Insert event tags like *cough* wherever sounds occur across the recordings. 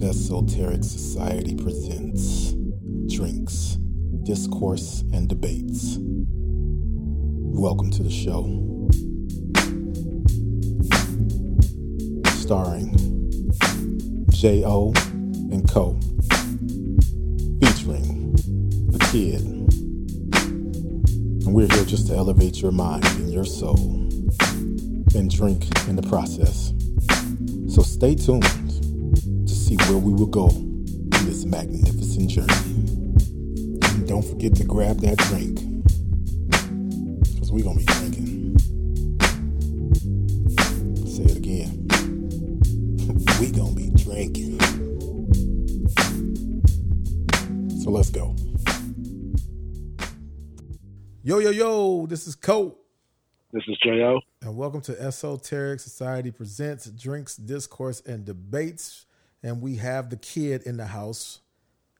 Esoteric Society presents Drinks, Discourse, and Debates. Welcome to the show. Starring J.O. and Co. Featuring The Kid. And we're here just to elevate your mind and your soul and drink in the process. So stay tuned see where we will go in this magnificent journey. And don't forget to grab that drink, because we're going to be drinking. Say it again. *laughs* we going to be drinking. So let's go. Yo, yo, yo, this is Colt. This is Jo. And welcome to Esoteric Society Presents Drinks, Discourse, and Debates. And we have the kid in the house.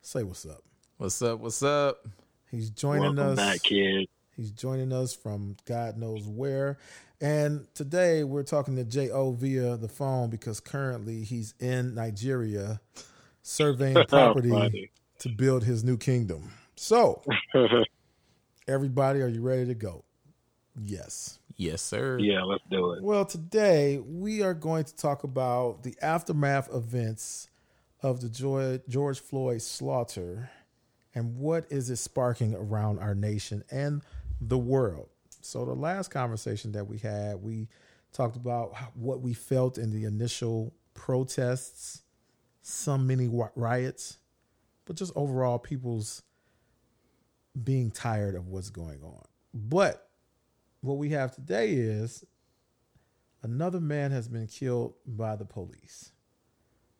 Say what's up. What's up? What's up? He's joining Welcome us. back, kid. He's joining us from God knows where. And today we're talking to J.O. via the phone because currently he's in Nigeria surveying *laughs* oh, property Funny. to build his new kingdom. So, *laughs* everybody, are you ready to go? Yes. Yes, sir. yeah, let's do it. Well, today we are going to talk about the aftermath events of the George Floyd slaughter and what is it sparking around our nation and the world. So, the last conversation that we had, we talked about what we felt in the initial protests, some mini riots, but just overall people's being tired of what's going on. But what we have today is another man has been killed by the police.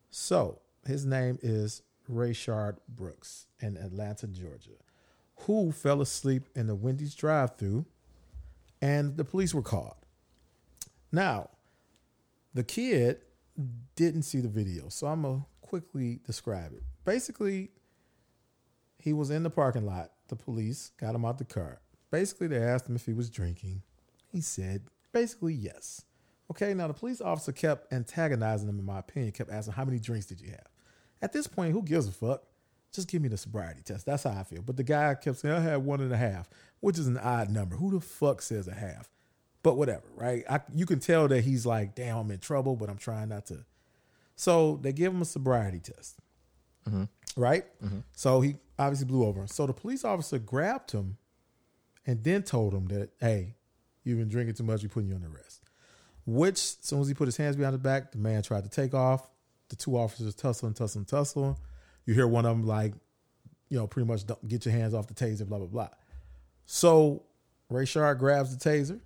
So his name is Rayshard Brooks in Atlanta, Georgia, who fell asleep in the Wendy's drive-through, and the police were called. Now, the kid didn't see the video, so I'm gonna quickly describe it. Basically, he was in the parking lot. The police got him out the car. Basically, they asked him if he was drinking. He said, basically, yes. Okay, now the police officer kept antagonizing him, in my opinion, kept asking, How many drinks did you have? At this point, who gives a fuck? Just give me the sobriety test. That's how I feel. But the guy kept saying, I had one and a half, which is an odd number. Who the fuck says a half? But whatever, right? I, you can tell that he's like, damn, I'm in trouble, but I'm trying not to. So they give him a sobriety test, mm-hmm. right? Mm-hmm. So he obviously blew over. So the police officer grabbed him and then told him that, hey, you've been drinking too much, we're putting you on arrest. Which, as soon as he put his hands behind his back, the man tried to take off. The two officers tussling, tussling, tussling. You hear one of them like, you know, pretty much don't get your hands off the taser, blah, blah, blah. So Rayshard grabs the taser,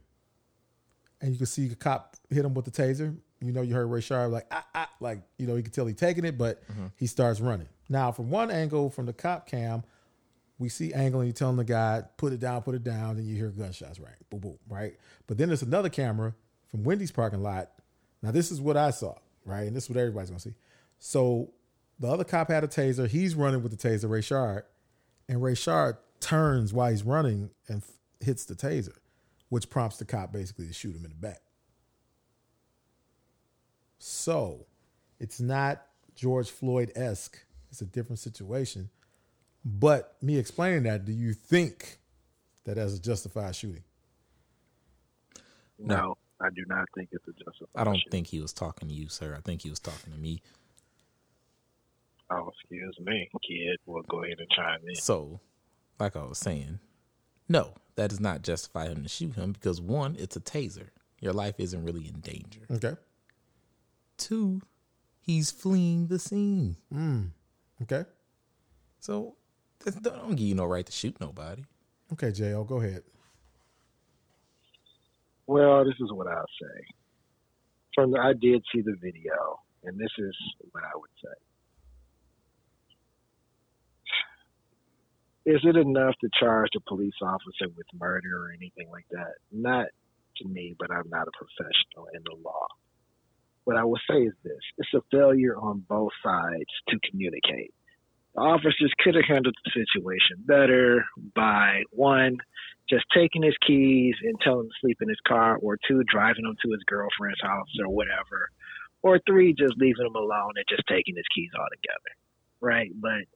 and you can see the cop hit him with the taser. You know, you heard Rayshard like, ah, ah, like, you know, you can tell he taking it, but he starts running. Now, from one angle, from the cop cam, we see Angle and you telling the guy, put it down, put it down, then you hear gunshots, right? Boom, boom, right? But then there's another camera from Wendy's parking lot. Now, this is what I saw, right? And this is what everybody's gonna see. So the other cop had a taser, he's running with the taser, Rayshard, and Rayshard turns while he's running and f- hits the taser, which prompts the cop basically to shoot him in the back. So it's not George Floyd esque. It's a different situation. But me explaining that, do you think that as a justified shooting? No, I do not think it's a justification. I don't think he was talking to you, sir. I think he was talking to me. Oh, excuse me, kid. We'll go ahead and chime in. So, like I was saying, no, that does not justify him to shoot him because one, it's a taser. Your life isn't really in danger. Okay. Two, he's fleeing the scene. Mm, okay. So, that don't give you no right to shoot nobody. Okay, Jo, go ahead. Well, this is what I'll say. From the, I did see the video, and this is what I would say. Is it enough to charge a police officer with murder or anything like that? Not to me, but I'm not a professional in the law. What I will say is this it's a failure on both sides to communicate. Officers could have handled the situation better by one, just taking his keys and telling him to sleep in his car, or two, driving him to his girlfriend's house or whatever, or three, just leaving him alone and just taking his keys altogether, right? But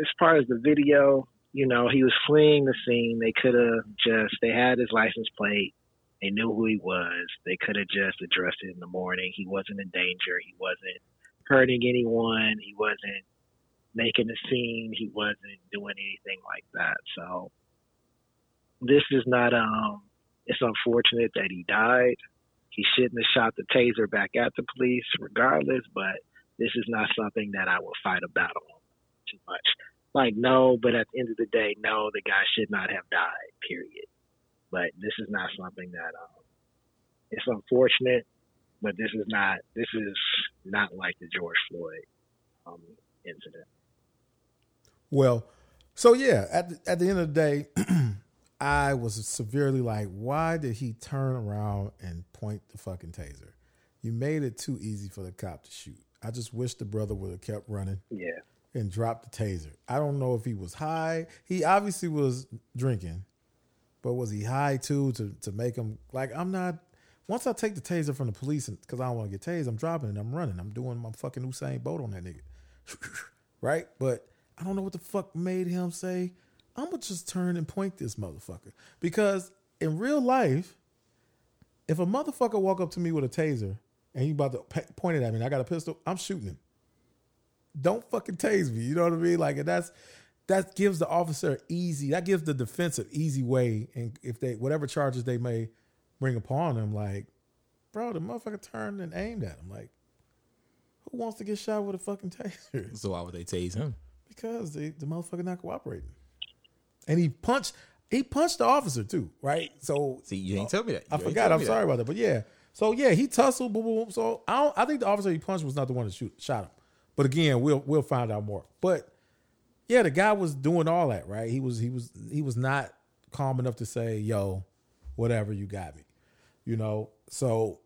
as far as the video, you know, he was fleeing the scene. They could have just they had his license plate. They knew who he was. They could have just addressed it in the morning. He wasn't in danger. He wasn't hurting anyone. He wasn't making a scene. He wasn't doing anything like that. So this is not um it's unfortunate that he died. He shouldn't have shot the taser back at the police regardless, but this is not something that I will fight a battle on too much. Like no, but at the end of the day, no, the guy should not have died, period. But this is not something that um it's unfortunate, but this is not this is not like the George Floyd um incident. Well, so yeah, at the, at the end of the day, *clears throat* I was severely like, why did he turn around and point the fucking taser? You made it too easy for the cop to shoot. I just wish the brother would have kept running. Yeah. And dropped the taser. I don't know if he was high. He obviously was drinking, but was he high too to to make him like I'm not. Once I take the taser from the police because I don't want to get tased, I'm dropping it. I'm running. I'm doing my fucking Usain Bolt on that nigga, *laughs* right? But I don't know what the fuck made him say I'm gonna just turn and point this motherfucker because in real life, if a motherfucker walk up to me with a taser and he about to point it at me, and I got a pistol, I'm shooting him. Don't fucking tase me. You know what I mean? Like, that's that gives the officer easy. That gives the defense an easy way, and if they whatever charges they may bring upon him, like, bro, the motherfucker turned and aimed at him. Like, who wants to get shot with a fucking *laughs* taser? So why would they tase him? Because they, the motherfucker not cooperating and he punched he punched the officer too, right? So see, you ain't uh, tell me that. You I forgot. I'm sorry that. about that, but yeah. So yeah, he tussled, boom, boom. So I don't, I think the officer he punched was not the one that shoot shot him. But again, we'll we'll find out more. But yeah, the guy was doing all that, right? He was he was he was not calm enough to say, "Yo, whatever, you got me," you know. So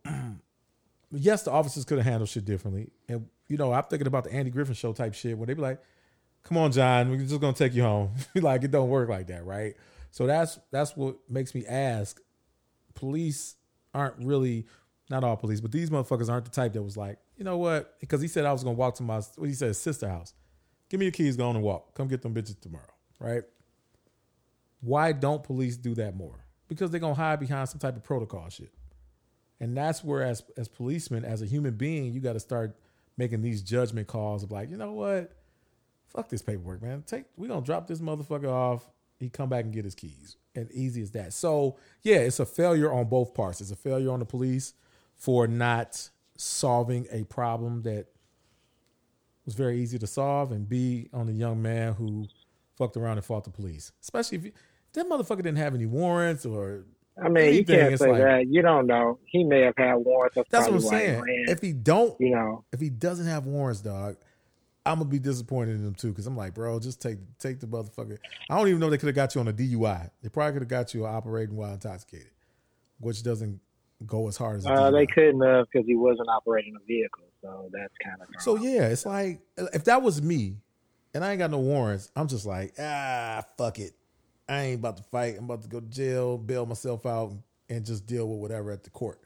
*clears throat* yes, the officers could have handled shit differently, and you know, I'm thinking about the Andy Griffin show type shit where they be like, come on, John, we're just gonna take you home. *laughs* like it don't work like that, right? So that's that's what makes me ask. Police aren't really not all police, but these motherfuckers aren't the type that was like, you know what? Because he said I was gonna walk to my what he said sister house. Give me your keys, go on and walk. Come get them bitches tomorrow, right? Why don't police do that more? Because they're gonna hide behind some type of protocol shit. And that's where as as policemen, as a human being, you gotta start making these judgment calls of like, you know what? Fuck this paperwork, man. Take we gonna drop this motherfucker off. He come back and get his keys. And easy as that. So yeah, it's a failure on both parts. It's a failure on the police for not solving a problem that was very easy to solve, and B on the young man who fucked around and fought the police. Especially if you, that motherfucker didn't have any warrants or I mean, anything. you can't say like, that. You don't know. He may have had warrants. That's, that's what I'm saying. If he don't, you know, if he doesn't have warrants, dog, I'm gonna be disappointed in them too because I'm like, bro, just take take the motherfucker. I don't even know they could have got you on a DUI. They probably could have got you operating while intoxicated, which doesn't go as hard as. Uh, they couldn't have because he wasn't operating a vehicle, so that's kind of. So yeah, it's like if that was me, and I ain't got no warrants, I'm just like, ah, fuck it. I ain't about to fight. I'm about to go to jail, bail myself out, and just deal with whatever at the court.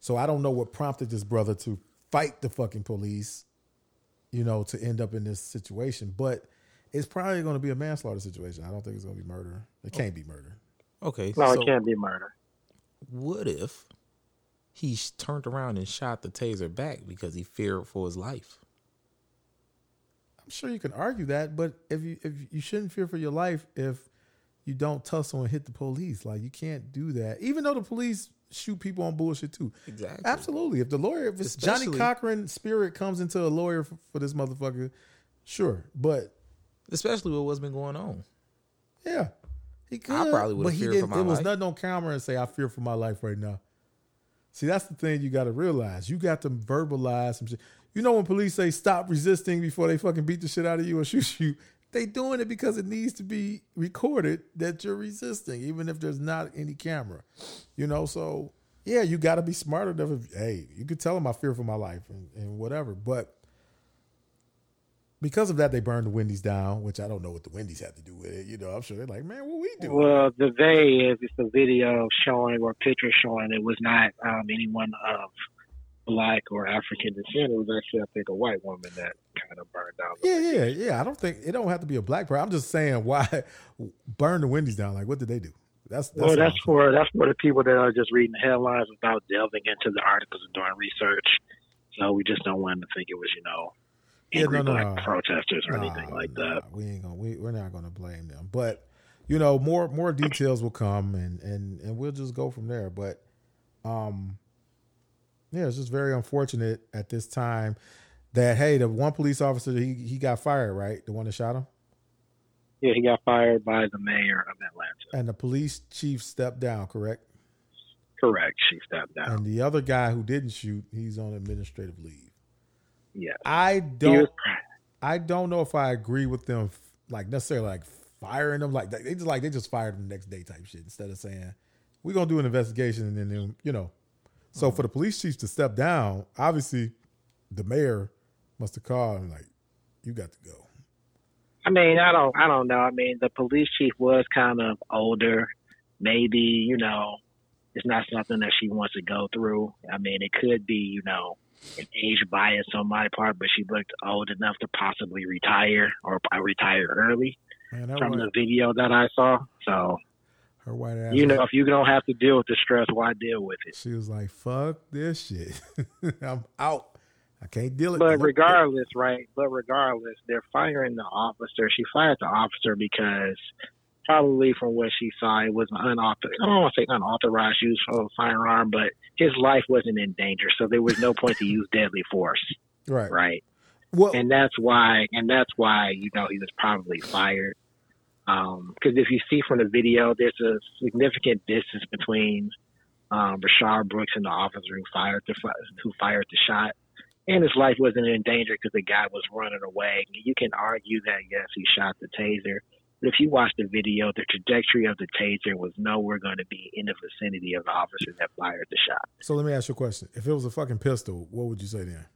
So I don't know what prompted this brother to fight the fucking police you know, to end up in this situation. But it's probably going to be a manslaughter situation. I don't think it's going to be murder. It can't be murder. Okay. No, so it can't be murder. What if he turned around and shot the taser back because he feared for his life? I'm sure you can argue that, but if you if you shouldn't fear for your life if you don't tussle and hit the police, like you can't do that. Even though the police shoot people on bullshit too. Exactly. Absolutely. If the lawyer, if it's Especially, Johnnie Cochran spirit comes into a lawyer for, for, this motherfucker, sure. But especially with what's been going on. Yeah. He could. I probably would but he didn't, It was life. nothing on camera and say, I fear for my life right now. See, that's the thing you got to realize. You got to verbalize some shit. You know when police say stop resisting before they fucking beat the shit out of you or shoot you, they doing it because it needs to be recorded that you're resisting, even if there's not any camera. You know, so yeah, you got to be smarter. Than, hey, you could tell them I fear for my life and, and whatever, but because of that, they burned the Wendy's down, which I don't know what the Wendy's had to do with it. You know, I'm sure they're like, man, what we do? Well, the they is it's a video showing or picture showing it was not um, anyone of black or African descent. It was actually, I think, a white woman that kind of burned down. Yeah, yeah, yeah. I don't think it don't have to be a black person. I'm just saying why *laughs* burn the Wendy's down. Like, what did they do? That's, that's well, that's for that's for the people that are just reading the headlines without delving into the articles and doing research. So we just don't want to think it was, you know, angry yeah, no, no, black no. protesters or anything like that. We ain't gonna we, we're not gonna blame them, but you know, more more details will come and and and we'll just go from there. But um, yeah, it's just very unfortunate at this time that hey, the one police officer he he got fired, right? The one that shot him. Yeah, he got fired by the mayor of Atlanta. And the police chief stepped down, correct? Correct. She stepped down. And the other guy who didn't shoot, he's on administrative leave. Yeah. I don't. Was, I don't know if I agree with them, like necessarily like firing them. Like they just like they just fired them the next day type shit instead of saying we're gonna do an investigation and then you know. So for the police chief to step down, obviously, the mayor must have called and like, you got to go. I mean, I don't, I don't know. I mean, the police chief was kind of older. Maybe you know, it's not something that she wants to go through. I mean, it could be you know an age bias on my part, but she looked old enough to possibly retire or uh, retire early Man, from the video that I saw. So her white ass. You know, if you don't have to deal with the stress, why deal with it? She was like, "Fuck this shit, *laughs* I'm out." I can't deal with it. But regardless, right? But regardless, they're firing the officer. She fired the officer because probably from what she saw, it was unauthorized. I don't want to say unauthorized use of a firearm, but his life wasn't in danger, so there was no point to use deadly force. Right. Right. Well, and that's why, and that's why you know he was probably fired. Because um, if you see from the video, there's a significant distance between um, Rayshard Brooks and the officer who fired the who fired the shot and his life wasn't in danger because the guy was running away. You can argue that yes, he shot the taser, but if you watch the video, the trajectory of the taser was nowhere going to be in the vicinity of the officer that fired the shot. So let me ask you a question: If it was a fucking pistol, what would you say then?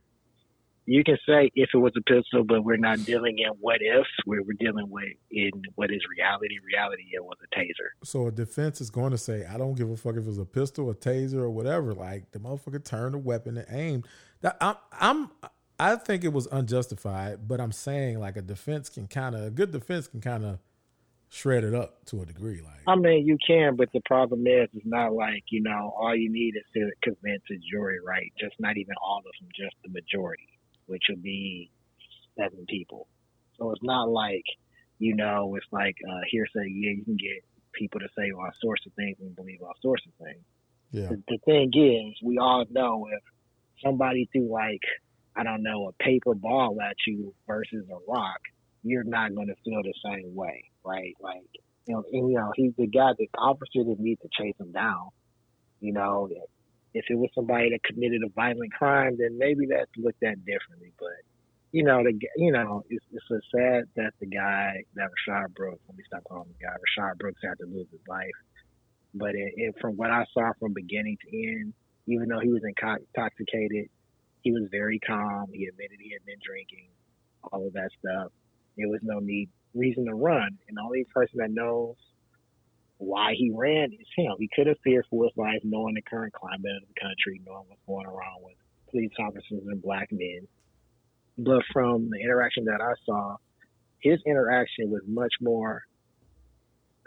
You can say if it was a pistol, but we're not dealing in what ifs. We're, we're dealing with in what is reality. Reality, it was a taser. So a defense is going to say, I don't give a fuck if it was a pistol, a taser, or whatever. Like the motherfucker turned the weapon and aimed that I'm, I'm I think it was unjustified, but I'm saying like a defense can kind of a good defense can kind of shred it up to a degree. Like I mean, you can, but the problem is, it's not like you know all you need is to convince a jury, right? Just not even all of them, just the majority, which would be seven people. So it's not like you know it's like uh, hearsay. Yeah, you can get people to say all sorts of things and believe all sorts of things. Yeah. The, the thing is, we all know if somebody threw like I don't know a paper ball at you versus a rock, you're not going to feel the same way, right? Like you know, and, you know, he's the guy. The officer didn't need to chase him down. You know, if it was somebody that committed a violent crime, then maybe that's looked at differently. But you know, the you know, it's, it's a sad that the guy that Rayshard Brooks. Let me stop calling the guy Rayshard Brooks had to lose his life. But it, it, from what I saw from beginning to end, even though he was intoxicated, he was very calm. He admitted he had been drinking, all of that stuff. There was no need reason to run, and the only person that knows why he ran is him. He could have feared for his life, knowing the current climate of the country, knowing what's going around with police officers and black men. But from the interaction that I saw, his interaction was much more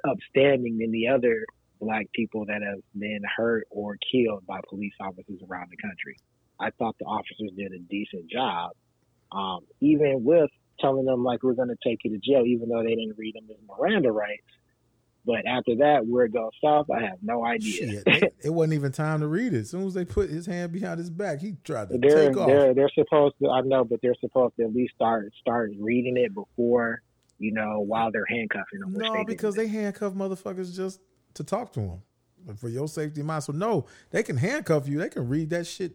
upstanding than the other black people that have been hurt or killed by police officers around the country. I thought the officers did a decent job, um, even with telling them like we're going to take you to jail, even though they didn't read them as Miranda rights. But after that, where it goes south, I have no idea. Shit, *laughs* it wasn't even time to read it. As soon as they put his hand behind his back, he tried to they're, take off. They're, they're supposed to. I know, but they're supposed to at least start start reading it before you know while they're handcuffing them. No, because they handcuff motherfuckers just to talk to them for your safety mind. So no, they can handcuff you. They can read that shit.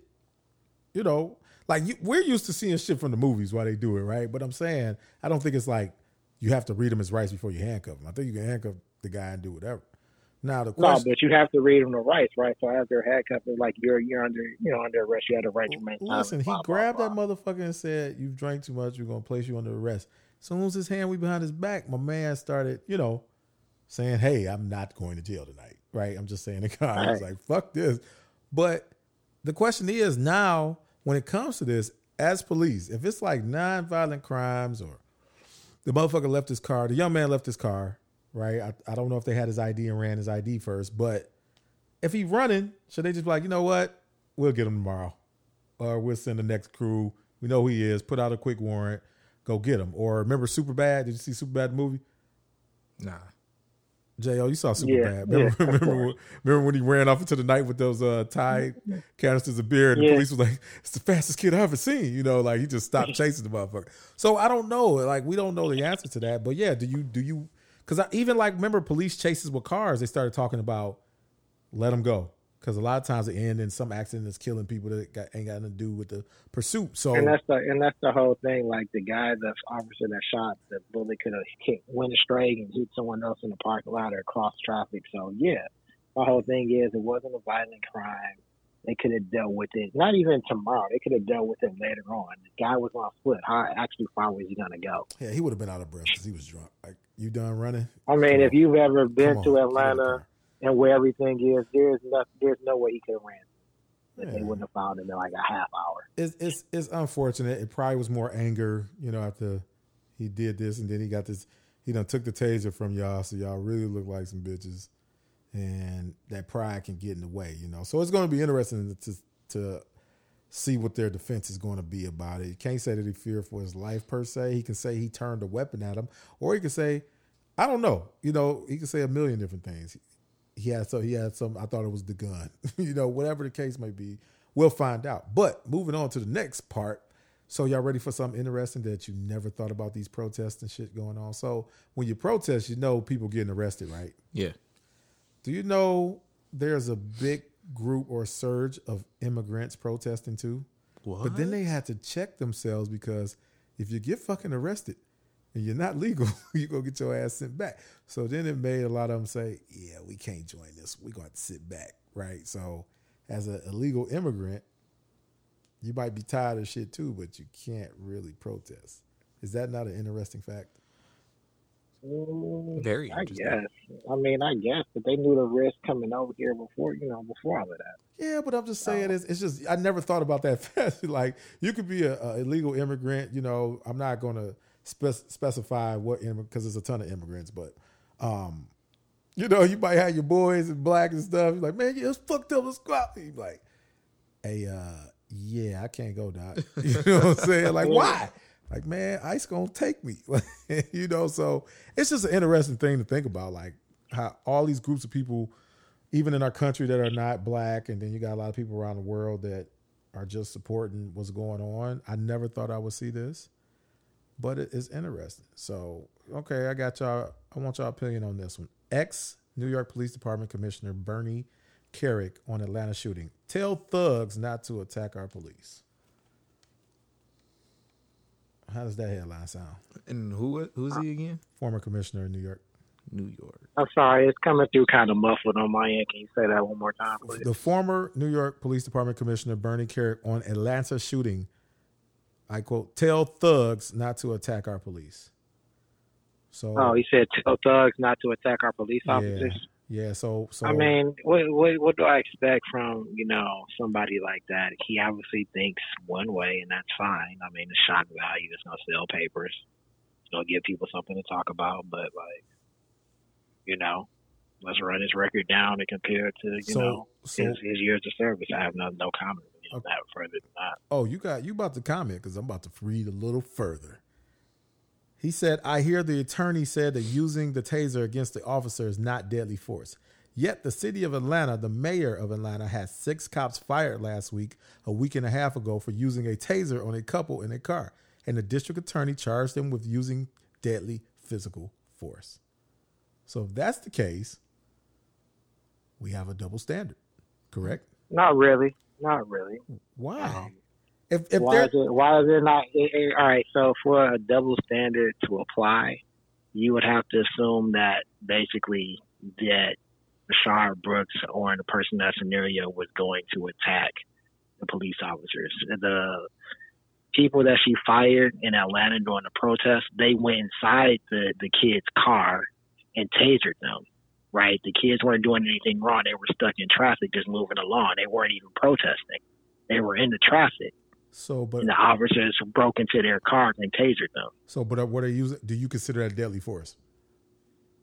You know, like you, we're used to seeing shit from the movies while they do it, right? But I'm saying I don't think it's like you have to read them his rights before you handcuff them. I think you can handcuff the guy and do whatever. Now the question, no, but you have to read him the rights, right? So as they're handcuffing, like you're you're under you know under arrest, you have the right to remain. Listen, he grabbed blah, blah. that motherfucker and said, "You've drank too much. We're gonna place you under arrest." As soon as his hand was behind his back, my man started, you know, saying, "Hey, I'm not going to jail tonight." Right? I'm just saying the car. I was like, "Fuck this," but the question is now when it comes to this, as police, if it's like non-violent crimes or the motherfucker left his car, the young man left his car, right? I, I don't know if they had his ID and ran his ID first, but if he running, should they just be like, you know what? We'll get him tomorrow. Or we'll send the next crew. We know who he is. Put out a quick warrant. Go get him. Or remember Superbad? Did you see Superbad movie? Nah. Jo, you saw Super Yeah, Bad. Remember, yeah, *laughs* remember, when, remember when he ran off into the night with those uh, Tide *laughs* canisters of beer, and the police was like, "It's the fastest kid I've ever seen." You know, like he just stopped *laughs* chasing the motherfucker. So I don't know. Like we don't know the answer to that. But yeah, do you do you? Because I even like remember police chases with cars, they started talking about let them go because a lot of times it end in some accident that's killing people that got, ain't got nothing to do with the pursuit. So And that's the and that's the whole thing. Like the guy, the officer that shot, the bullet could have hit, went astray and hit someone else in the parking lot or across traffic. So yeah, the whole thing is it wasn't a violent crime. They could have dealt with it. Not even tomorrow. They could have dealt with it later on. The guy was on foot. How actually far was he gonna go? yeah, he would have been out of breath because he was drunk. Like you done running? I mean, if you've ever been to on, get out of the Atlanta and where everything is, there's no there's no way he could have ran. That They wouldn't have found him in like a half hour. it's it's it's unfortunate. It probably was more anger, you know, after he did this, and then he got this. He done took the taser from y'all, so y'all really look like some bitches, and that pride can get in the way, you know. So it's going to be interesting to to see what their defense is going to be about it. He can't say that he feared for his life per se. He can say he turned a weapon at him, or he can say, I don't know. You know, he can say a million different things. He had so he had some. I thought it was the gun. *laughs* you know, whatever the case may be, we'll find out. But moving on to the next part. So y'all ready for something interesting that you never thought about these protests and shit going on? So when you protest, you know people getting arrested, right? Yeah. Do you know there's a big group or surge of immigrants protesting too? What? But then they had to check themselves because if you get fucking arrested and you're not *laughs* legal, you go get your ass sent back. So then it made a lot of them say, "Yeah, we can't join this. We're going to sit back." Right. So as an illegal immigrant, you might be tired of shit too, but you can't really protest. Is that not an interesting fact? Mm, Very I interesting. I mean, I guess, but they knew the risk coming over here before, you know, before all of that. Yeah, but I'm just saying it's, it's just I never thought about that *laughs* fast. like you could be a, a illegal immigrant. You know, I'm not going to spec- specify what because there's a ton of immigrants, but um, you know, you might have your boys and black and stuff. You're like, man, yeah, just fucked up. Let's go out. You be like, hey, uh, yeah, I can't go down. *laughs* You know what I'm saying? Like, why? Like, man, ICE gonna take me. *laughs* you know, so it's just an interesting thing to think about, like how all these groups of people, even in our country that are not black, and then you got a lot of people around the world that are just supporting what's going on. I never thought I would see this, but it is interesting. So, okay, I got y'all. I want y'all opinion on this one. Ex New York Police Department Commissioner Bernie Kerik on Atlanta shooting. Tell thugs not to attack our police. How does that headline sound? And who who's he again? Former commissioner in New York. New York. I'm sorry, it's coming through kind of muffled on my end. Can you say that one more time, please? The former New York Police Department Commissioner Bernie Kerik on Atlanta shooting. I quote, tell thugs not to attack our police. So Oh, he said tell thugs not to attack our police yeah, officers. Yeah. So so I mean, what, what what do I expect from you know somebody like that? He obviously thinks one way, and that's fine. I mean, the shock value is gonna sell papers. It's gonna give people something to talk about. But like, you know, let's run his record down and compare it to you So- know so- his, his years of service. I have no no comment on Okay. that further than that. Oh, you got you about to comment because I'm about to read a little further. He said, I hear the attorney said that using the taser against the officer is not deadly force. Yet the city of Atlanta, the mayor of Atlanta, had six cops fired last week, a week and a half ago, for using a taser on a couple in a car. And the district attorney charged them with using deadly physical force. So if that's the case, we have a double standard, correct? Not really, not really. Why? Um, if if why is it why is it not it, it- all right so for a double standard to apply you would have to assume that basically that Rashard Brooks or the person in that scenario was going to attack the police officers. The people that she fired in Atlanta during the protest they went inside the the kid's car and tasered them right? The kids weren't doing anything wrong. They were stuck in traffic just moving along. They weren't even protesting. They were in the traffic, So, but the officers broke into their cars and tasered them. so, but what are you? Do you consider that deadly force?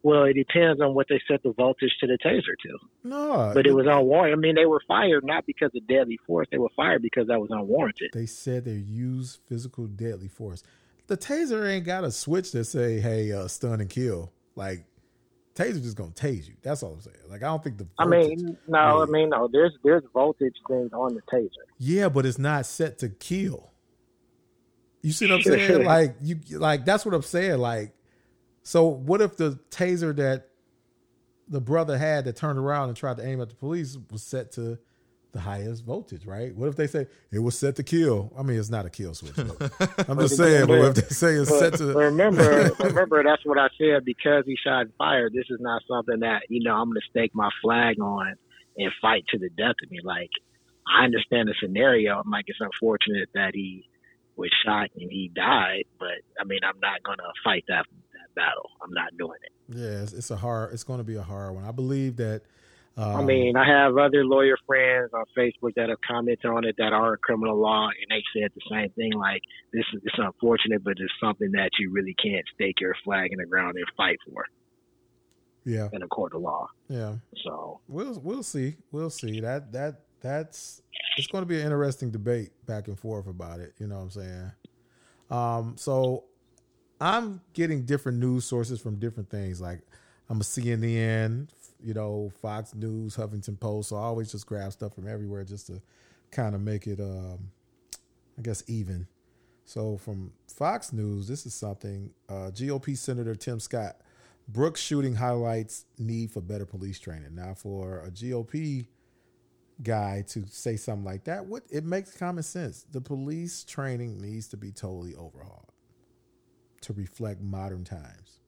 Well, it depends on what they set the voltage to the taser to. No, But it was unwarranted. I mean, they were fired not because of deadly force. They were fired because that was unwarranted. They said they use physical deadly force. The taser ain't got a switch that say, "Hey, uh, stun and kill." Like, taser just gonna tase you. That's all I'm saying. Like, I don't think the. I mean, no, I mean, no. There's there's voltage things on the taser. yeah, but it's not set to kill. You see what I'm saying? *laughs* like, you like that's what I'm saying. Like, so what if the taser that the brother had that turned around and tried to aim at the police was set to the highest voltage, right? What if they say it was set to kill? I mean, it's not a kill switch. but I'm just saying, but if they say it's set to remember, *laughs* remember that's what I said. Because he shot and fired, this is not something that you know I'm going to stake my flag on and fight to the death of me. Like I understand the scenario. I'm like it's unfortunate that he was shot and he died, but I mean I'm not going to fight that that battle. I'm not doing it. Yeah, it's, it's a hard. It's going to be a hard one. I believe that. Um, I mean, I have other lawyer friends on Facebook that have commented on it that are in criminal law, and they said the same thing. Like, this is it's unfortunate, but it's something that you really can't stake your flag in the ground and fight for yeah, in a court of law. yeah. So, We'll we'll see. We'll see. That that that's it's going to be an interesting debate back and forth about it. You know what I'm saying? Um, so I'm getting different news sources from different things. Like I'm a CNN, you know, Fox News, Huffington Post. So I always just grab stuff from everywhere just to kind of make it, um, I guess, even. So from Fox News, this is something uh, GOP Senator Tim Scott. Brooks shooting highlights need for better police training. Now, for a GOP guy to say something like that, what it makes common sense. The police training needs to be totally overhauled to reflect modern times.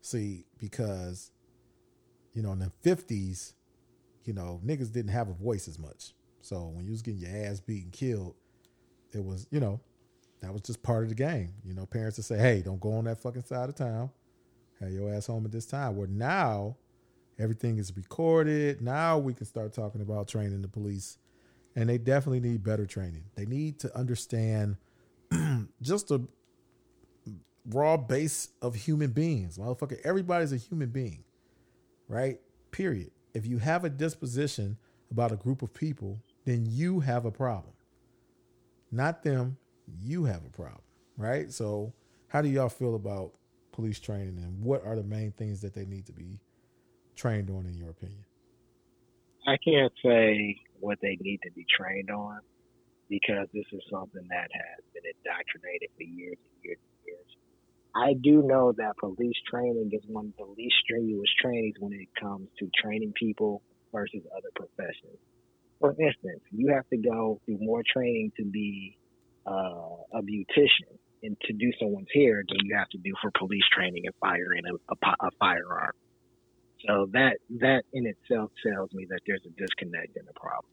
See, because you know, in the fifties, you know, niggas didn't have a voice as much. So when you was getting your ass beat and killed, it was, you know, that was just part of the game. You know, parents would say, Hey, don't go on that fucking side of town. Have your ass home at this time. Where now everything is recorded. Now we can start talking about training the police. And they definitely need better training. They need to understand *clears throat* just a raw base of human beings. Motherfucker, everybody's a human being, right? Period. If you have a disposition about a group of people, then you have a problem. Not them, you have a problem, right? So, how do y'all feel about police training and what are the main things that they need to be trained on, in your opinion? I can't say what they need to be trained on because this is something that has been indoctrinated for years and years. I do know that police training is one of the least strenuous trainings when it comes to training people versus other professions. For instance, you have to go through more training to be uh, a beautician and to do someone's hair than you have to do for police training and firing a, a, a firearm. So that that in itself tells me that there's a disconnect in the problem.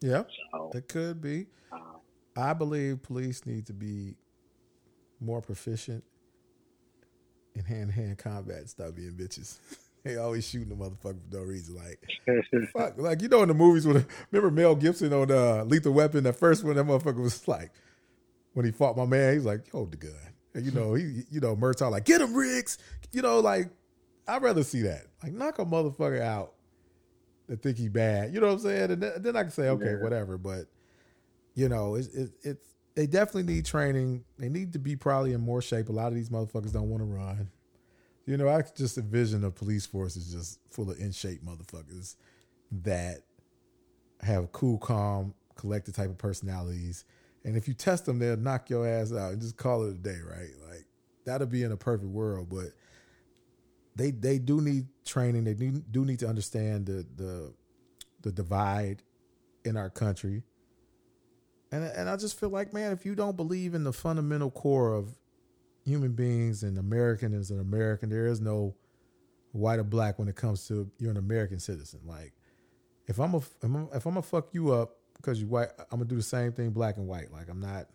Yeah, So it could be. uh, I believe police need to be more proficient in hand to hand combat stop being bitches. *laughs* they always shooting the motherfucker for no reason. Like, *laughs* fuck, like you know in the movies when remember Mel Gibson on uh, Lethal Weapon, that first one, that motherfucker was like when he fought my man, he's like, hold the gun. And you know, he you know, Murtaugh like, get him Riggs. You know, like I'd rather see that. Like knock a motherfucker out that think he bad. You know what I'm saying? And then, then I can say, okay, Yeah. whatever. But you know, it's it, it's they definitely need training. They need to be probably in more shape. A lot of these motherfuckers don't want to run. You know, I just envision a police force is just full of in shape motherfuckers that have cool, calm, collected type of personalities. And if you test them, they'll knock your ass out and just call it a day, right? Like that'll be in a perfect world, but they they do need training. They do, need to understand the the the divide in our country. And and I just feel like, man, if you don't believe in the fundamental core of human beings and American as an American, there is no white or black when it comes to you're an American citizen. Like if I'm a if I'm, if I'm gonna fuck you up because you white, I'm gonna do the same thing black and white. Like I'm not,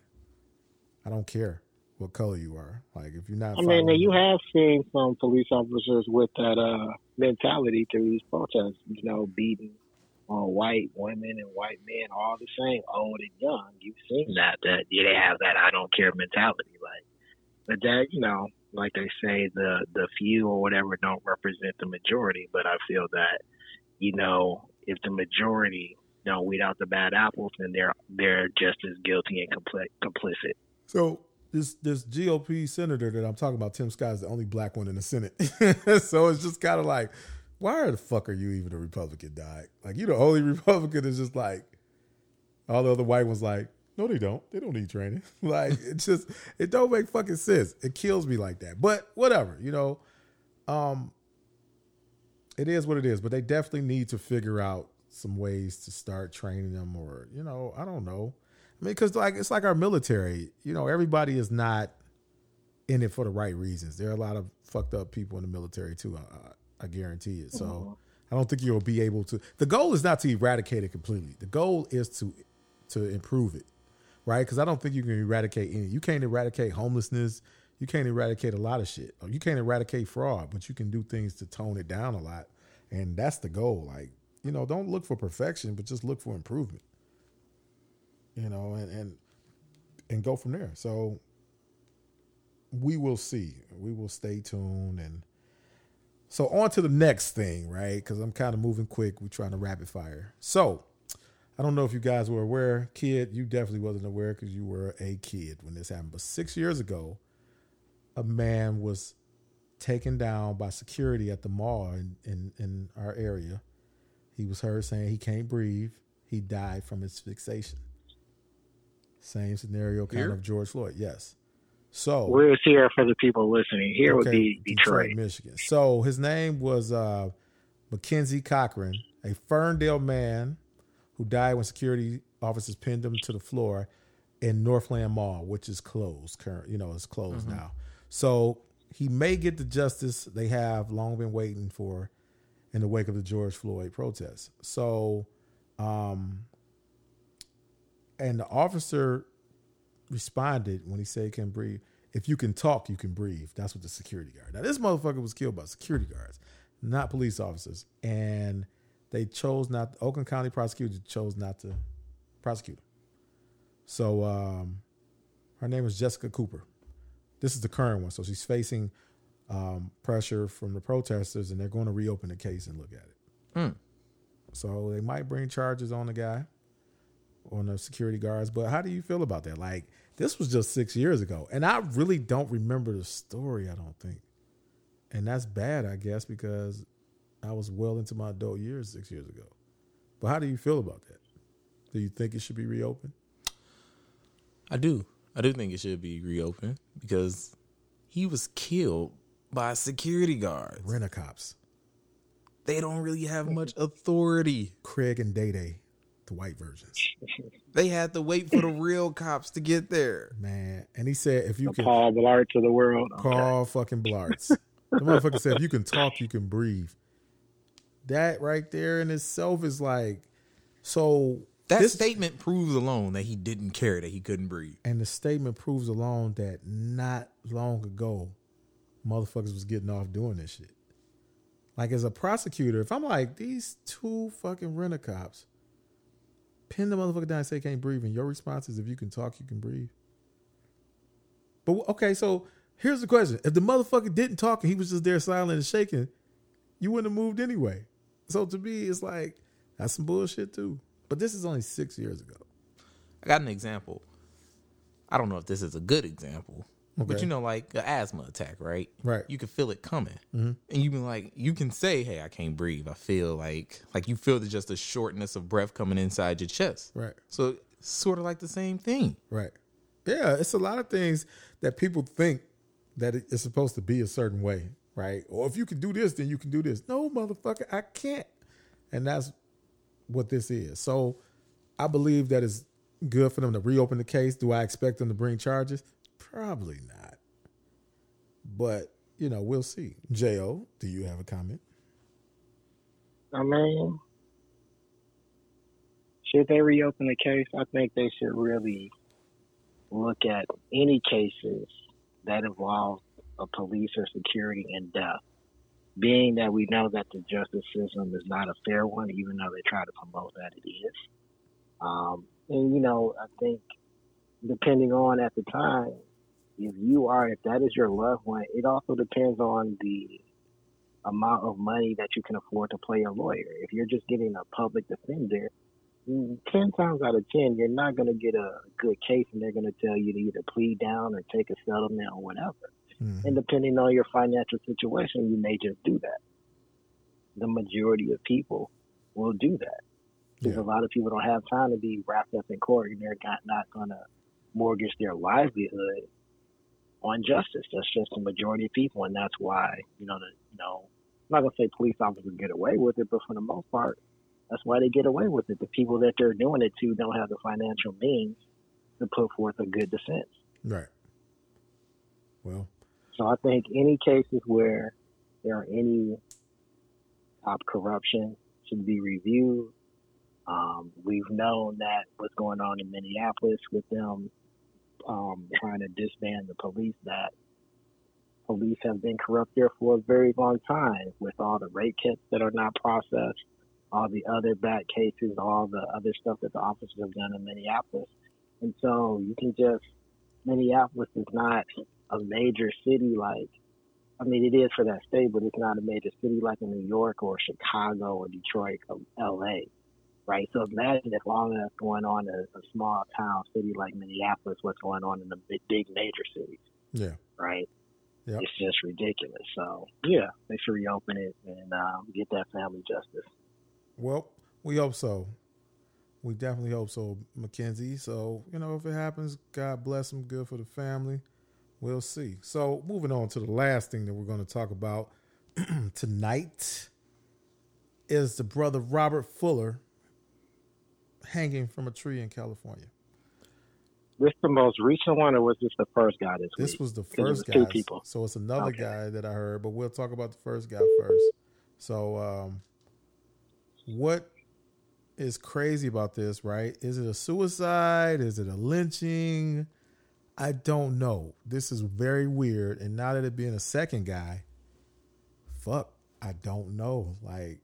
I don't care what color you are. Like if you're not, I mean, you have seen some police officers with that uh, mentality through these protests, you know, beating on white women and white men, all the same, old and young. You've seen that that yeah, they have that I don't care mentality, like, but that you know, like they say, the the few or whatever don't represent the majority. But I feel that you know, if the majority don't weed out the bad apples, then they're they're just as guilty and compli- complicit. So this this GOP senator that I'm talking about, Tim Scott, is the only black one in the Senate. *laughs* so it's just kind of like, why the fuck are you even a Republican, Dog? Like you're the only *laughs* Republican is just like all the other white ones like, no, they don't. They don't need training. *laughs* like it's just it don't make fucking sense. It kills me like that. But whatever, you know. Um it is what it is, but they definitely need to figure out some ways to start training them or, you know, I don't know. I mean, because like it's like our military. You know, everybody is not in it for the right reasons. There are a lot of fucked up people in the military too. I guarantee it. So mm-hmm. I don't think you'll be able to. The goal is not to eradicate it completely. The goal is to to improve it, right? Because I don't think you can eradicate any. You can't eradicate homelessness. You can't eradicate a lot of shit. You can't eradicate fraud, but you can do things to tone it down a lot, and that's the goal. Like you know, don't look for perfection, but just look for improvement you know, and and and go from there. So we will see. We will stay tuned and so on to the next thing, right? Because I'm kind of moving quick. We're trying to rapid fire. So I don't know if you guys were aware, kid. You definitely wasn't aware because you were a kid when this happened. But six years ago, a man was taken down by security at the mall in, in, in our area. He was heard saying he can't breathe. He died from asphyxiation. Same scenario, kind here? of George Floyd. Yes. So where's here for the people listening? Here okay, would be Detroit. Detroit. Michigan. So his name was uh, McKenzie Cochran, a Ferndale man who died when security officers pinned him to the floor in Northland Mall, which is closed. Current, you know, it's closed mm-hmm. now. So he may get the justice they have long been waiting for in the wake of the George Floyd protests. So, um, and the officer responded when he said he can breathe. If you can talk, you can breathe. That's what the security guard. Now this motherfucker was killed by security guards, not police officers, and they chose not. Oakland County prosecutor chose not to prosecute him. So um, her name is Jessica Cooper. This is the current one. So she's facing um, pressure from the protesters, and they're going to reopen the case and look at it. Mm. So they might bring charges on the guy on the security guards. But how do you feel about that? Like this was just six years ago, and I really don't remember the story. I don't think, and that's bad, I guess, because I was well into my adult years six years ago. But how do you feel about that? Do you think it should be reopened? I do. I do think it should be reopened because he was killed by security guards. Rent a cops. They don't really have much authority. Craig and Day Day the white versions. they had to wait for the real cops to get there. Man, and he said if you the can Paul Blart to the world. Paul okay. fucking Blarts. the motherfucker said if you can talk, you can breathe. That right there in itself is like so that this, statement proves alone that he didn't care that he couldn't breathe. And the statement proves alone that not long ago, motherfuckers was getting off doing this shit. Like as a prosecutor, if I'm like these two fucking rent a cops pin the motherfucker down and say can't breathe, and your response is if you can talk, you can breathe. But okay, so here's the question: If the motherfucker didn't talk and he was just there silent and shaking, you wouldn't have moved anyway. So to me, it's like that's some bullshit too. But this is only six years ago. I got an example. I don't know if this is a good example, Okay. But you know, like an asthma attack, right? Right. You can feel it coming, mm-hmm. and you can like you can say, "Hey, I can't breathe. I feel like like you feel the, just the shortness of breath coming inside your chest." Right. So sort of like the same thing. Right. Yeah, it's a lot of things that people think that it's supposed to be a certain way, right? Or if you can do this, then you can do this. No, motherfucker, I can't. And that's what this is. So I believe that it's good for them to reopen the case. Do I expect them to bring charges? Probably not. But, you know, we'll see. J.O., do you have a comment? I mean, should they reopen the case? I think they should really look at any cases that involve a police or security in death being that we know that the justice system is not a fair one, even though they try to promote that it is. Um, and you know, I think depending on at the time, if you are, if that is your loved one, it also depends on the amount of money that you can afford to pay a lawyer. If you're just getting a public defender, mm, 10 times out of 10, you're not going to get a good case and they're going to tell you to either plead down or take a settlement or whatever. Mm-hmm. And depending on your financial situation, you may just do that. The majority of people will do that because yeah. a lot of people don't have time to be wrapped up in court and they're not, not going to mortgage their livelihood on justice. That's just the majority of people, and that's why you know the you know I'm not gonna say police officers get away with it, but for the most part, that's why they get away with it. The people that they're doing it to don't have the financial means to put forth a good defense. Right. Well. So I think any cases where there are any top corruption should be reviewed. Um, we've known that what's going on in Minneapolis with them um, trying to disband the police that police have been corrupt there for a very long time with all the rape kits that are not processed, all the other bad cases, all the other stuff that the officers have done in Minneapolis. And so you can just, Minneapolis is not a major city like, I mean, it is for that state, but it's not a major city like in New York or Chicago or Detroit or LA right? So imagine if all that's going on in a, small town city like Minneapolis, what's going on in the big, big major cities. Yeah. Right. Yep. It's just ridiculous. So yeah, make sure should reopen it and um, get that family justice. Well, we hope so. We definitely hope so, McKenzie. So you know, if it happens, God bless them. Good for the family. We'll see. So moving on to the last thing that we're going to talk about *clears throat* tonight is the brother Robert Fuller hanging from a tree in California. This the most recent one, or was this the first guy this, this week? was the first guy. Two people. So it's another okay. guy that I heard, but we'll talk about the first guy first. So, um, what is crazy about this? Right? Is it a suicide? Is it a lynching? I don't know. This is very weird. And now that it being a second guy, fuck, I don't know. Like,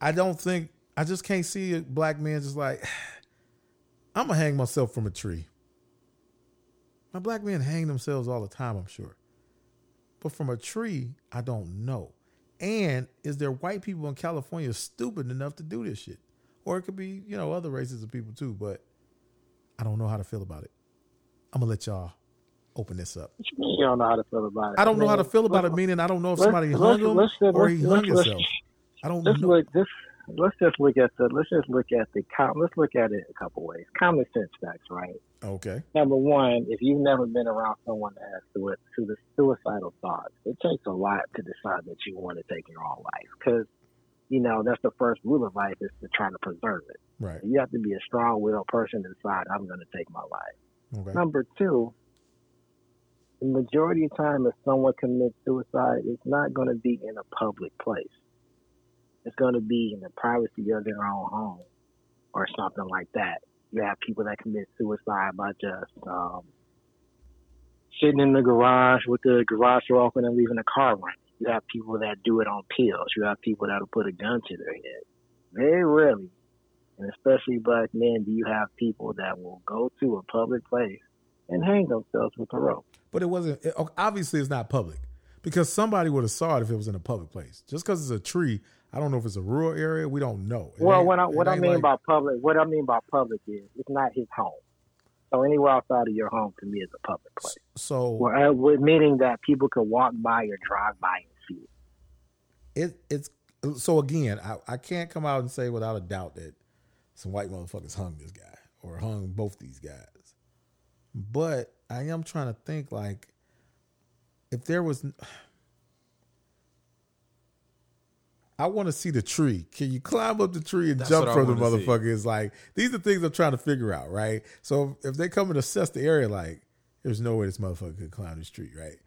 I don't think I just can't see a black man just like, *sighs* I'm gonna hang myself from a tree. My black men hang themselves all the time, I'm sure. But from a tree, I don't know. And is there white people in California stupid enough to do this shit? Or it could be, you know, other races of people too, but I don't know how to feel about it. I'm gonna let y'all open this up. You don't know how to feel about it. I don't know how to feel about it, meaning I don't know if somebody hung him or he hung himself. I don't know. Look, this let's just look at the let's just look at the let's look at it a couple ways. Common sense facts, right? Okay. Number one, if you've never been around someone that has to to the suicidal thoughts, it takes a lot to decide that you want to take your own life because you know that's the first rule of life is to try to preserve it. Right. You have to be a strong-willed person to decide I'm going to take my life. Okay. Number two, the majority of time if someone commits suicide, it's not going to be in a public place it's going to be in the privacy of their own home or something like that. You have people that commit suicide by just um, sitting in the garage with the garage door open and leaving the car running. You have people that do it on pills. You have people that'll put a gun to their head. Very rarely, and especially black men, do you have people that will go to a public place and hang themselves with a rope. But it wasn't. It, obviously, it's not public because somebody would have saw it if it was in a public place. Just because it's a tree I don't know if it's a rural area. We don't know. It well, what I what I mean like, by public, what I mean by public is it's not his home. So anywhere outside of your home to me is a public place. So, well, uh, meaning that people can walk by or drive by and see it. It it's so again, I, I can't come out and say without a doubt that some white motherfuckers hung this guy or hung both these guys. But I am trying to think like if there was I want to see the tree. Can you climb up the tree and That's jump from the motherfuckers? Like these are things I'm trying to figure out, right? So if they come and assess the area, like there's no way this motherfucker could climb this tree, right?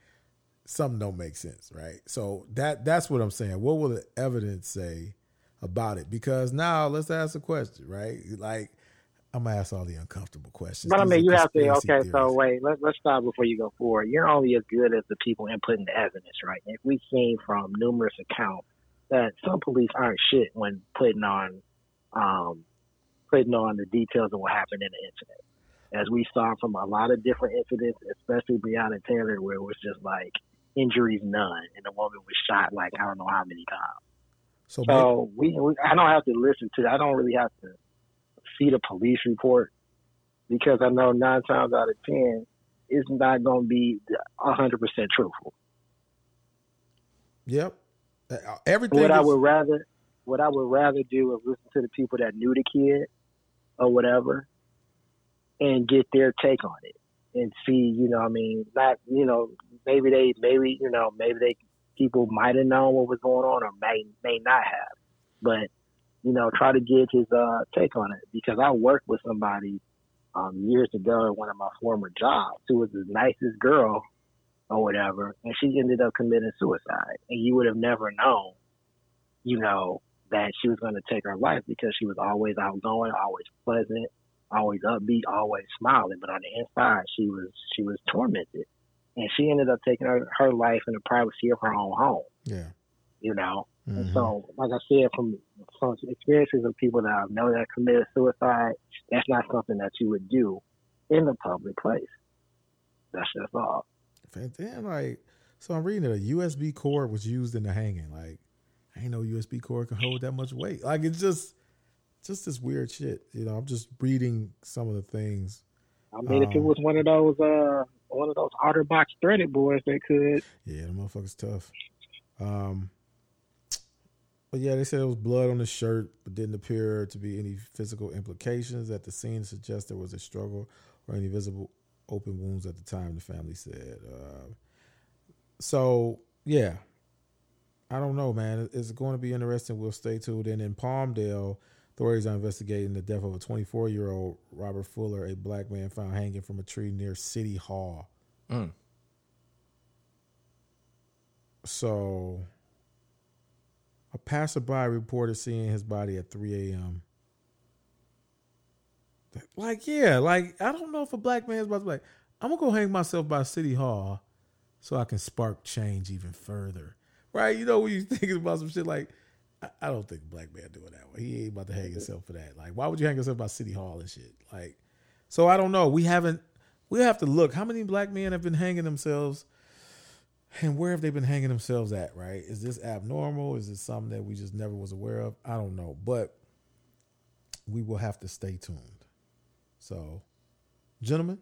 Something don't make sense, right? So that that's what I'm saying. What will the evidence say about it? Because now let's ask a question, right? Like I'm gonna ask all the uncomfortable questions. But I mean, you have to. conspiracy Okay, so wait. Let, let's stop before you go forward. You're only as good as the people inputting the evidence, right? And we've seen from numerous accounts that some police aren't shit when putting on, um, putting on the details of what happened in the incident. As we saw from a lot of different incidents, especially Breonna Taylor, where it was just like injuries none, and the woman was shot like I don't know how many times. So, maybe, we, we I don't have to listen to. I don't really have to see the police report because I know nine times out of ten it's not going to be hundred percent truthful. yep. Everything. What I would rather, what I would rather do is listen to the people that knew the kid or whatever, and get their take on it and see. You know, I mean, not you know, maybe they, maybe you know, maybe they people might have known what was going on or may may not have, but you know, try to get his uh, take on it because I worked with somebody um, years ago at one of my former jobs who was the nicest girl or whatever, and she ended up committing suicide. And you would have never known, you know, that she was going to take her life because she was always outgoing, always pleasant, always upbeat, always smiling. But on the inside, she was she was tormented, and she ended up taking her, her life in the privacy of her own home. yeah. You know, and Mhm. so, like I said, from from experiences of people that I know that committed suicide, that's not something that you would do in a public place. That's just all. And then like, so I'm reading that a USB cord was used in the hanging. Like, I ain't no USB cord can hold that much weight. Like, it's just, just this weird shit. You know, I'm just reading some of the things. I mean, if it Um, was one of those uh one of those OtterBox threaded boys, they could. Yeah, the motherfucker's tough. Um, but yeah, they said it was blood on the shirt, but didn't appear to be any physical implications at the scene to suggest there was a struggle or any visible open wounds at the time. The family said. Uh, so yeah, I don't know, man. It's going to be interesting. We'll stay tuned. And in Palmdale, authorities are investigating the death of a 24 year old Robert Fuller, a black man found hanging from a tree near City Hall. Mm. So, a passerby reported seeing his body at 3 a.m. Like, yeah, like I don't know if a black man's about to like, I'm gonna go hang myself by City Hall so I can spark change even further. Right? You know, when you *laughs* thinking about some shit like, I, don't think black man doing that way. He ain't about to hang himself for that. Like, why would you hang yourself by City Hall and shit? Like, so I don't know. We haven't. We have to look. How many black men have been hanging themselves? And where have they been hanging themselves at, right? Is this abnormal? Is this something that we just never was aware of? I don't know. But we will have to stay tuned. So, gentlemen,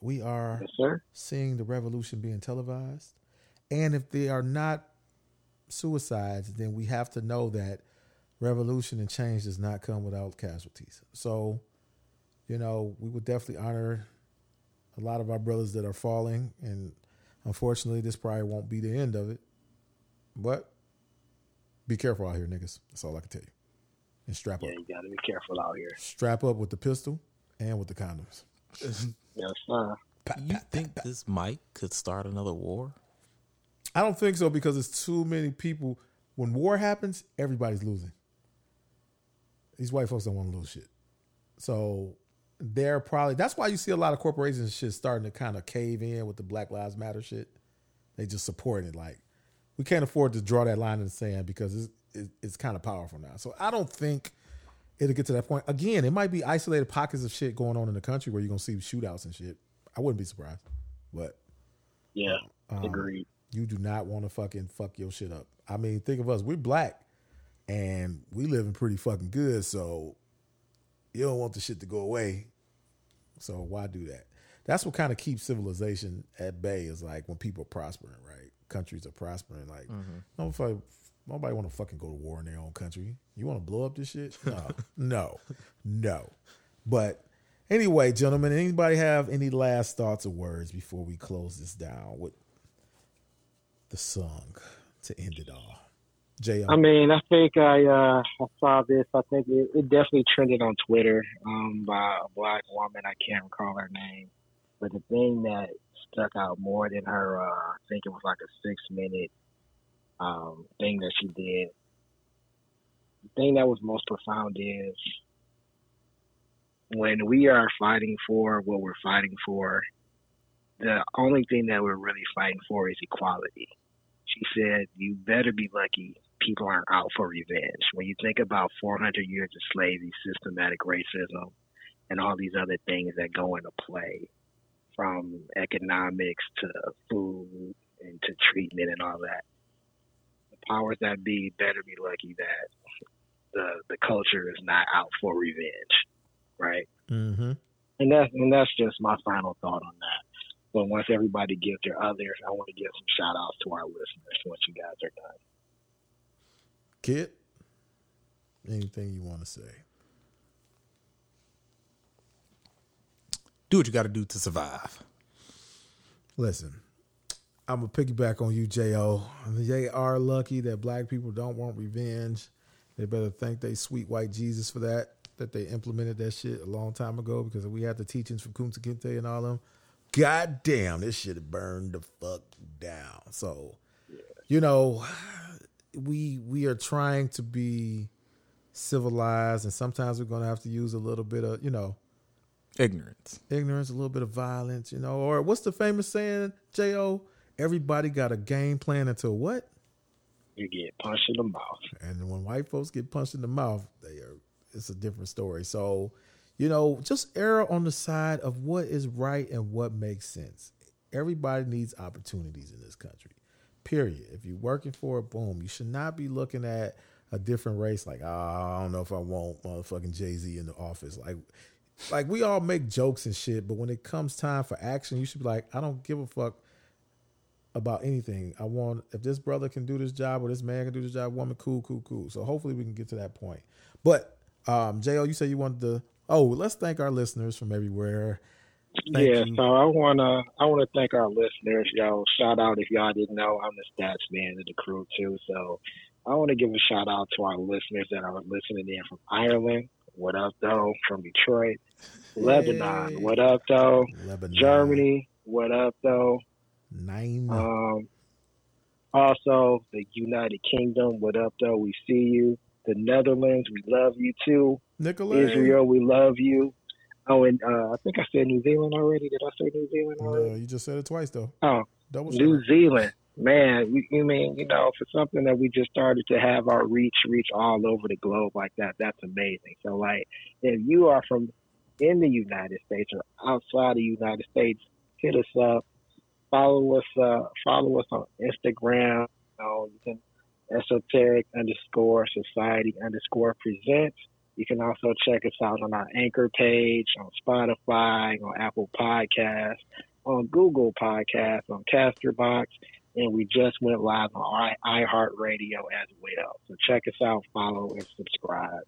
we are Yes, seeing the revolution being televised. And if they are not suicides, then we have to know that revolution and change does not come without casualties. So, you know, we would definitely honor a lot of our brothers that are falling. And unfortunately, this probably won't be the end of it. But be careful out here, niggas. That's all I can tell you. And strap Yeah, up. you got to be careful out here. Strap up with the pistol and with the condoms. Yes, sir. You think this mic could start another war? I don't think so because it's too many people. When war happens, everybody's losing. These white folks don't want to lose shit. So they're probably that's why you see a lot of corporations and shit starting to kind of cave in with the Black Lives Matter shit. They just support it. Like we can't afford to draw that line in the sand because it's it, it's kind of powerful now. So I don't think it'll get to that point. Again, it might be isolated pockets of shit going on in the country where you're gonna see shootouts and shit. I wouldn't be surprised, but Yeah, um, agreed. you do not want to fucking fuck your shit up. I mean, think of us. We're black and we living pretty fucking good, so you don't want the shit to go away. So why do that? That's what kind of keeps civilization at bay is like when people are prospering, right? Countries are prospering. Like nobody, nobody want to fucking go to war in their own country. You want to blow up this shit? No, *laughs* no, no. But anyway, gentlemen, anybody have any last thoughts or words before we close this down with the song to end it all? JL. I mean, I think I uh, I saw this. I think it, it definitely trended on Twitter um, by a black woman. I can't recall her name, but the thing that stuck out more than her, uh, I think it was like a six minute um, thing that she did. The thing that was most profound is when we are fighting for what we're fighting for, the only thing that we're really fighting for is equality. She said, You better be lucky people aren't out for revenge. When you think about 400 years of slavery, systematic racism, and all these other things that go into play, from economics to food and to treatment and all that, powers that be better be lucky that the the culture is not out for revenge, right? Mm-hmm. And that's and that's just my final thought on that. But once everybody gives their others, I want to give some shout outs to our listeners once you guys are done. Kid, anything you want to say? Do what you got to do to survive. Listen, I'm gonna piggyback on you, Jo. They are lucky that black people don't want revenge. They better thank they sweet white Jesus for that. That they implemented that shit a long time ago because we had the teachings from Kunta Kinte and all of them. God damn, this shit burned the fuck down. So, you know, we we are trying to be civilized, and sometimes we're gonna have to use a little bit of, you know, Ignorance. ignorance, a little bit of violence, you know, or what's the famous saying, Jo? Everybody got a game plan until what? You get punched in the mouth. And when white folks get punched in the mouth, they are it's a different story. So, you know, just err on the side of what is right and what makes sense. Everybody needs opportunities in this country. Period. If you're working for it, boom, you should not be looking at a different race like, oh, I don't know if I want motherfucking Jay Z in the office. Like, like we all make jokes and shit, but when it comes time for action, you should be like, I don't give a fuck about anything. I want if this brother can do this job or this man can do this job, woman, cool, cool, cool. So hopefully we can get to that point. But um, Jo, you said you wanted to. Oh, let's thank our listeners from everywhere. Thank yeah, you. so I wanna I wanna thank our listeners, y'all. Shout out if y'all didn't know, I'm the stats man of the crew too. So I want to give a shout out to our listeners that are listening in from Ireland. What up though? From Detroit, Lebanon. What up though? Lebanon. Germany. What up though? Nine. Um, also, the United Kingdom, what up, though? We see you. The Netherlands, we love you too. Nicolay. Israel, we love you. Oh, and uh, I think I said New Zealand already. Did I say New Zealand No, already? you just said it twice though. Oh, Double New shot. Zealand. Man, you, you mean, you know, for something that we just started to have our reach, reach all over the globe like that, that's amazing. So, like, if you are from in the United States or outside the United States, hit us up. Follow us, uh, follow us on Instagram. You, can esoteric underscore society underscore presents. You can also check us out on our anchor page, on Spotify, on Apple Podcasts, on Google Podcasts, on Castbox, and we just went live on iHeartRadio as well. So check us out, follow, and subscribe.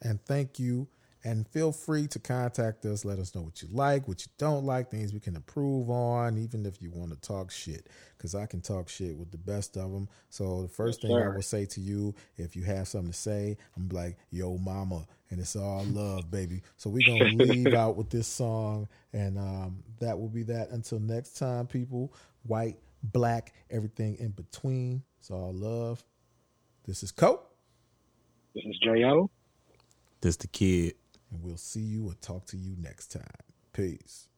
And thank you. And feel free to contact us. Let us know what you like, what you don't like, things we can improve on, even if you want to talk shit. Because I can talk shit with the best of them. So the first Yes, thing I will say to you, if you have something to say, I'm like, yo, mama. And it's all love, baby. So we're going to leave out with this song. And um, that will be that. Until next time, people, white, black, everything in between. It's all love. This is Cope. This is Jo. This the kid. And we'll see you or talk to you next time. Peace.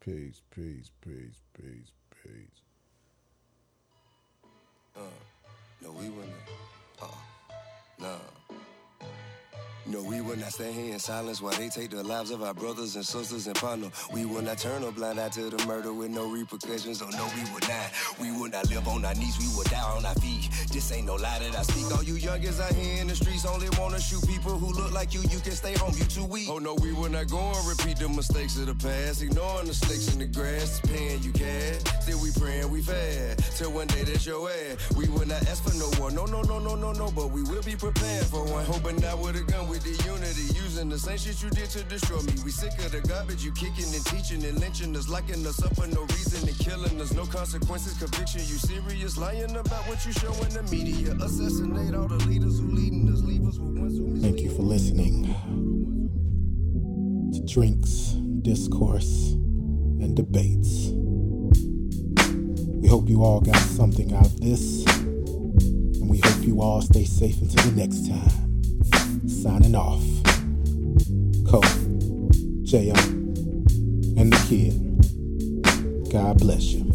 Peace, peace, peace, peace, peace. No, we wouldn't. Uh, nah. No, we will not stand here in silence while they take the lives of our brothers and sisters and partner. We will not turn a blind eye to the murder with no repercussions. Oh no, we would not. We would not live on our knees. We would die on our feet. This ain't no lie that I speak. All you youngins out here in the streets only wanna shoot people who look like you. You can stay home. You too weak. Oh no, we will not go and repeat the mistakes of the past. Ignoring the snakes in the grass, paying you cash. Still we praying we fast till one day that's your ass. We will not ask for no one. No, no, no, no, no, no. But we will be prepared for one. Hoping not with a gun with the unity. Using the same shit you did to destroy me. We sick of the garbage you kicking and teaching and lynching us, locking us up for no reason and killing us. No consequences, conviction. You serious? Lying about what you show in the media. Assassinate all the leaders who leading us. Leave us with ones who Thank you for listening to Drinks, Discourse, and Debates. We hope you all got something out of this, and we hope you all stay safe until the next time. Signing off. Cole, J.O., and the kid. God bless you.